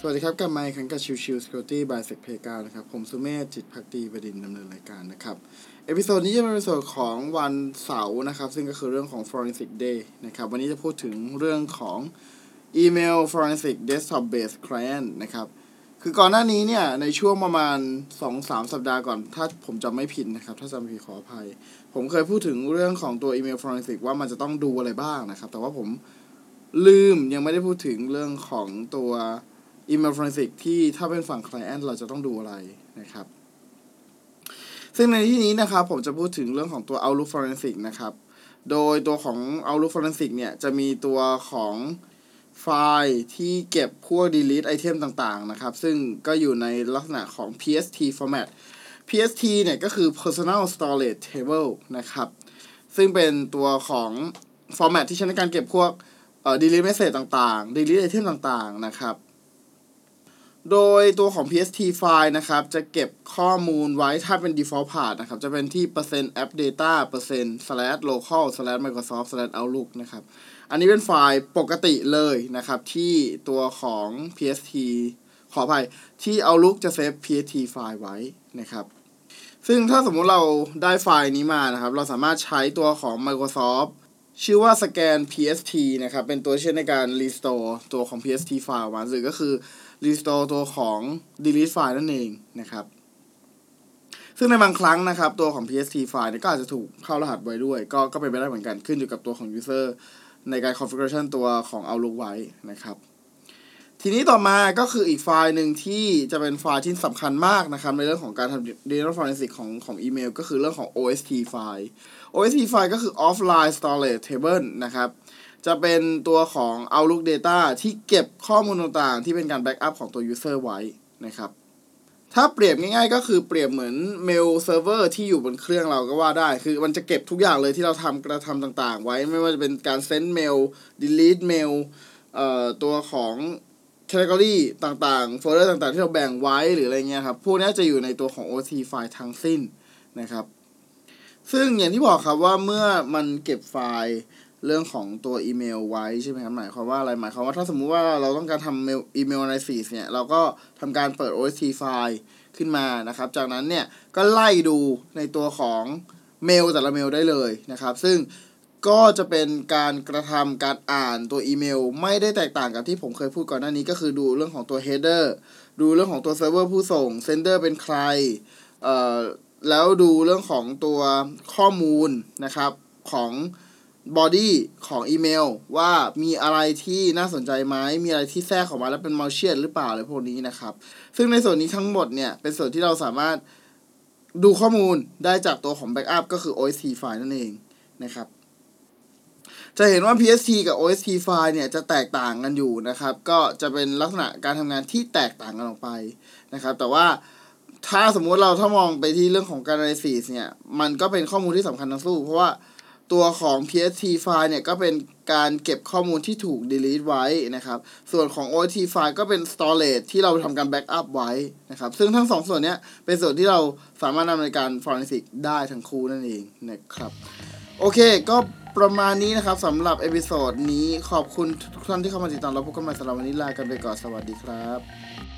สวัสดีครับ กลับมาอีกครั้งกับชิวชิว Security by s e c p a กานะครับ ผมสุเมธจิตพักดีเป็นผู้ดำเนินรายการนะครับ episode นี้จะเป็น episode ของวันเสาร์นะครับ ซึ่งก็คือเรื่องของ Forensic Day นะครับ วันนี้จะพูดถึงเรื่องของอีเมล Forensic Desktop Based Client นะครับ คือก่อนหน้านี้เนี่ย ในช่วงประมาณ 2-3 สัปดาห์ก่อน ถ้าผมจำไม่ผิดนะครับ ถ้าจำผิดขออภัย ผมเคยพูดถึงเรื่องของตัวอีเมล Forensic ว่ามันจะต้องดูอะไรบ้างนะครับ แต่ว่าผมลืมยังไม่ได้พูดถึงเรื่องของตัว อีเมล forensic ที่ถ้าเป็นฝั่ง client เราจะต้องดูอะไรนะครับ ซึ่งในที่นี้นะครับผมจะพูดถึงเรื่องของตัว Outlook forensic นะครับ โดยตัวของ Outlook forensic เนี่ยจะมีตัวของไฟล์ที่เก็บพวก delete item ต่างๆ นะครับ ซึ่งก็อยู่ในลักษณะของ PST format PST เนี่ยก็คือ personal storage table นะครับ ซึ่งเป็นตัวของ format ที่ใช้ในการเก็บพวกเอ่อ delete message ต่างๆ delete item ต่างๆ นะครับ โดยตัวของ PST file นะครับ จะเก็บข้อมูลไว้ถ้าเป็น default path นะครับ จะเป็นที่ %app data %slash local slash microsoft slash outlook นะครับ อันนี้เป็นไฟล์ปกติเลยนะครับ ที่ตัวของ PST ขออภัย ที่ Outlook จะเซฟ PST ไฟล์ไว้นะครับ ซึ่งถ้าสมมุติเราได้ไฟล์นี้มานะครับ เราสามารถใช้ตัวของ Microsoft ชื่อว่าสแกน PST นะครับ เป็นตัวเช่นในการ restore ตัวของ PST ไฟล์ออกมาหรือก็คือ restore ตัวของ delete ไฟล์นั่นเองนะครับ ซึ่งในบางครั้งนะครับ ตัวของ PST ไฟล์เนี่ยก็อาจจะถูกเข้ารหัสไว้ด้วย ก็ก็เป็นไปได้เหมือนกันขึ้นอยู่กับตัวของ user ในการ configuration ตัวของ Outlook ไว้นะครับ ทีนี้ต่อมาก็คืออีกไฟล์หนึ่งที่จะเป็นไฟล์ที่สำคัญมากนะครับ ในเรื่องของการทำ data forensic ของของอีเมล ก็คือเรื่องของ OST ไฟล์ OST ไฟล์ก็คือ offline storage table นะครับ จะเป็นตัวของ Outlook Data ที่เก็บข้อมูลต่างๆ ที่เป็นการ backup ของตัว user ไว้นะครับถ้าเปรียบง่ายๆ ก็คือเปรียบเหมือน mail server ที่อยู่บนเครื่องเราก็ว่าได้ คือมันจะเก็บทุกอย่างเลยที่เราทำกระทำต่างๆ ไว้ไม่ว่าจะเป็นการเซ n ด์เมล delete เมลเอ่อตัวของ category ต่างๆ โฟลเดอร์ต่างๆ ที่เราแบ่งไว้หรืออะไรเงี้ยครับ พวกนี้จะอยู่ในตัวของ OT ไฟล์ทั้งสิ้นนะครับ ซึ่งอย่างที่บอกครับว่าเมื่อมันเก็บไฟล์ เรื่องของตัวอีเมลไว้ใช่ไหมครับหมายความว่าอะไรหมายความว่าถ้าสมมุติว่าเราต้องการทำเมลอีเมล analysis เนี่ย เราก็ทำการเปิด OST ไฟล์ขึ้นมานะครับ จากนั้นเนี่ย ก็ไล่ดูในตัวของเมลแต่ละเมลได้เลยนะครับ ซึ่งก็จะเป็นการกระทำการอ่านตัวอีเมล ไม่ได้แตกต่างกับที่ผมเคยพูดก่อนหน้านี้ก็คือดูเรื่องของตัว header ดูเรื่องของตัวเซิร์ฟเวอร์ผู้ส่ง sender เป็นใครเอ่อแล้วดูเรื่องของตัวข้อมูลนะครับของ body ของอีเมล ว่ามีอะไรที่น่าสนใจไหมมีอะไรที่แทรกออกมาแล้วเป็น malicious หรือเปล่าอะไรพวกนี้นะครับ ซึ่งในส่วนนี้ทั้งหมดเนี่ยเป็นส่วนที่เราสามารถดูข้อมูลได้จากตัวของ backup ก็คือ OST ไฟล์นั่นเองนะครับ จะเห็นว่า PST กับ OST ไฟล์เนี่ยจะแตกต่างกันอยู่นะครับ ก็จะเป็นลักษณะการทำงานที่แตกต่างกันออกไปนะครับ แต่ว่าถ้าสมมุติเราถ้ามองไปที่เรื่องของการ analysis เนี่ย มันก็เป็นข้อมูลที่สำคัญทั้งสู้เพราะว่า ตัวของ PST ไฟล์เนี่ยก็เป็นการเก็บข้อมูลที่ถูก delete ไว้นะครับ ส่วนของ OST ไฟล์ก็เป็น storage ที่เราทำการ backup ไว้นะครับ ซึ่งทั้งสองส่วนเนี้ยเป็นส่วนที่เราสามารถนำในการ forensic ได้ทั้งคู่นั่นเองนะครับ โอเค ก็ประมาณนี้นะครับสำหรับ episode นี้ขอบคุณทุกท่านที่เข้ามาติดตามเราพบกันใหม่สำหรับวันนี้ลากันไปก่อนสวัสดีครับ